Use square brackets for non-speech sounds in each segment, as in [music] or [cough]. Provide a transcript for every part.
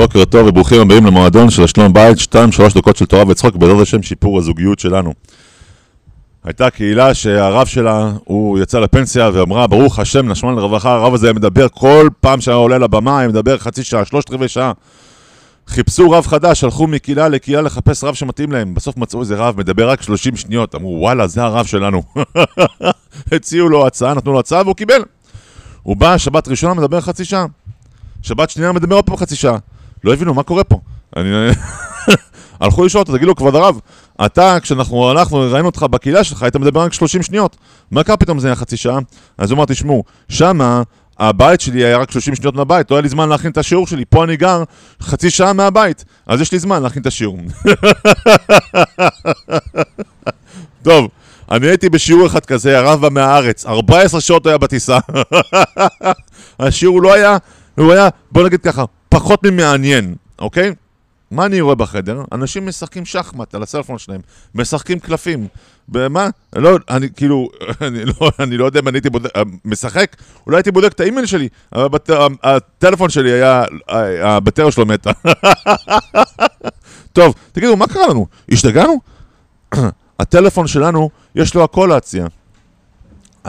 בוקר טוב וברוכים הבאים למועדון של השלום בית, 2-3 דקות של תורה וצחוק, בעזרת השם שיפור הזוגיות שלנו. הייתה קהילה שהרב שלה, הוא יצא לפנסיה ואמרה, ברוך השם, נשמע לרווחה, הרב הזה מדבר כל פעם שהיה עולה לבמה, היה מדבר חצי שעה, שלושת רבעי שעה. חיפשו רב חדש, הלכו מקהילה לקהילה לחפש רב שמתאים להם. בסוף מצאו איזה רב, מדבר רק 30 שניות. אמרו, וואלה, זה הרב שלנו. [laughs] הציעו לו הצעה, נתנו לו הצעה והוא קיבל. הוא בא, שבת ראשונה מדבר חצי שעה. שבת שנייה מדבר עוד פעם חצי שעה. לא הבינו מה קורה פה. אני... [laughs] הלכו לשאול אותו, תגידו, כבוד הרב, אתה, כשאנחנו הלכנו, ראינו אותך בקהילה שלך, היית מדבר רק 30 שניות. מה קרה פתאום זה היה חצי שעה? אז הוא אמר, תשמעו, שמה הבית שלי היה רק 30 שניות מהבית, לא היה לי זמן להכין את השיעור שלי, פה אני גר חצי שעה מהבית, אז יש לי זמן להכין את השיעור. [laughs] טוב, אני הייתי בשיעור אחד כזה, הרב בא מהארץ, 14 שעות היה בטיסה. [laughs] השיעור לא היה, הוא היה, בוא נגיד ככה, פחות ממעניין, אוקיי? מה אני רואה בחדר? אנשים משחקים שחמט על הסלפון שלהם, משחקים קלפים. במה? לא, אני כאילו, [laughs] אני לא, אני לא יודע אם אני הייתי בודק, משחק, אולי הייתי בודק את האימייל שלי, אבל בת, הטלפון שלי היה, הבטריה שלו מתה. [laughs] טוב, תגידו, מה קרה לנו? השתגענו? [clears throat] הטלפון שלנו, יש לו הכל להציע.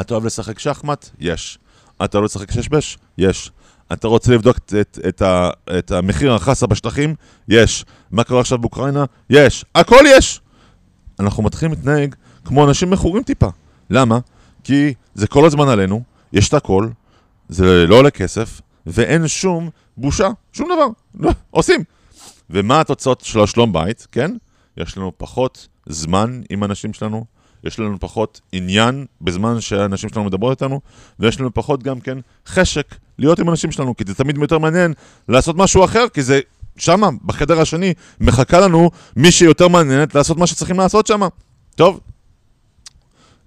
אתה אוהב לשחק שחמט? יש. אתה אוהב לשחק ששבש? יש. אתה רוצה לבדוק את, את, את, ה, את המחיר החסה בשטחים? יש. מה קורה עכשיו באוקראינה? יש. הכל יש! אנחנו מתחילים להתנהג כמו אנשים מכורים טיפה. למה? כי זה כל הזמן עלינו, יש את הכל, זה לא עולה כסף, ואין שום בושה, שום דבר. לא, עושים. ומה התוצאות של השלום בית, כן? יש לנו פחות זמן עם אנשים שלנו, יש לנו פחות עניין בזמן שהאנשים שלנו מדברות איתנו, ויש לנו פחות גם כן חשק להיות עם אנשים שלנו, כי זה תמיד יותר מעניין לעשות משהו אחר, כי זה שמה, בחדר השני, מחכה לנו מי שיותר מעניינת לעשות מה שצריכים לעשות שמה. טוב?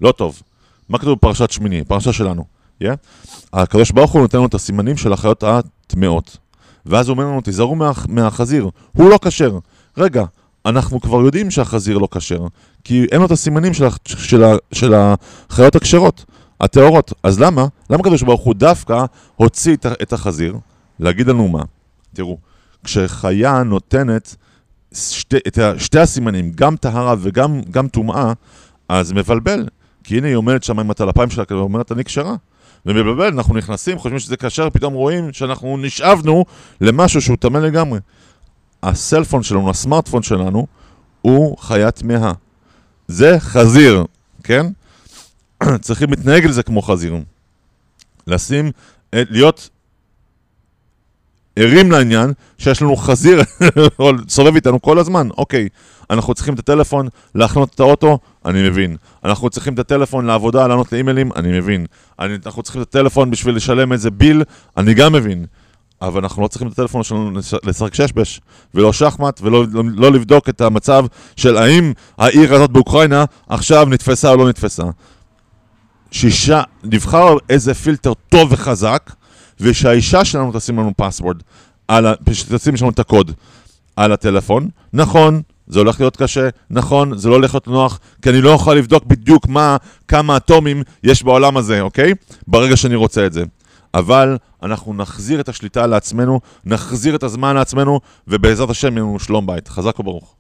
לא טוב. מה כתוב בפרשת שמיני? פרשה שלנו. Yeah? הקדוש ברוך הוא נותן לנו את הסימנים של החיות הטמאות. ואז הוא אומר לנו, תיזהרו מה, מהחזיר, הוא לא כשר. רגע, אנחנו כבר יודעים שהחזיר לא כשר, כי אין לו את הסימנים של, של, של החיות הכשרות, הטהורות. אז למה? למה הקדוש ברוך הוא דווקא הוציא את החזיר? להגיד לנו מה? תראו, כשחיה נותנת שתי, את שתי הסימנים, גם טהרה וגם טומאה, אז מבלבל. כי הנה היא עומדת שם עם הטלפיים שלה, ואומרת, אני כשרה. ומבלבל, אנחנו נכנסים, חושבים שזה כשר, פתאום רואים שאנחנו נשאבנו למשהו שהוא טמא לגמרי. הסלפון שלנו, הסמארטפון שלנו, הוא חיה טמאה. זה חזיר, כן? [clears throat] צריכים להתנהג לזה כמו חזיר. לשים, אה, להיות ערים לעניין שיש לנו חזיר [laughs] סובב איתנו כל הזמן. אוקיי, אנחנו צריכים את הטלפון להחנות את האוטו, אני מבין. אנחנו צריכים את הטלפון לעבודה, לענות לאימיילים, אני מבין. אנחנו צריכים את הטלפון בשביל לשלם איזה ביל, אני גם מבין. אבל אנחנו לא צריכים את הטלפון שלנו לשחק ששבש, ולא שחמט, ולא לא, לא לבדוק את המצב של האם העיר הזאת באוקראינה עכשיו נתפסה או לא נתפסה. שישה, נבחר איזה פילטר טוב וחזק, ושהאישה שלנו תשים לנו פסוורד, שתשים לנו את הקוד על הטלפון. נכון, זה הולך להיות קשה, נכון, זה לא הולך להיות נוח, כי אני לא יכול לבדוק בדיוק מה, כמה אטומים יש בעולם הזה, אוקיי? ברגע שאני רוצה את זה. אבל אנחנו נחזיר את השליטה לעצמנו, נחזיר את הזמן לעצמנו, ובעזרת השם יהיה לנו שלום בית. חזק וברוך.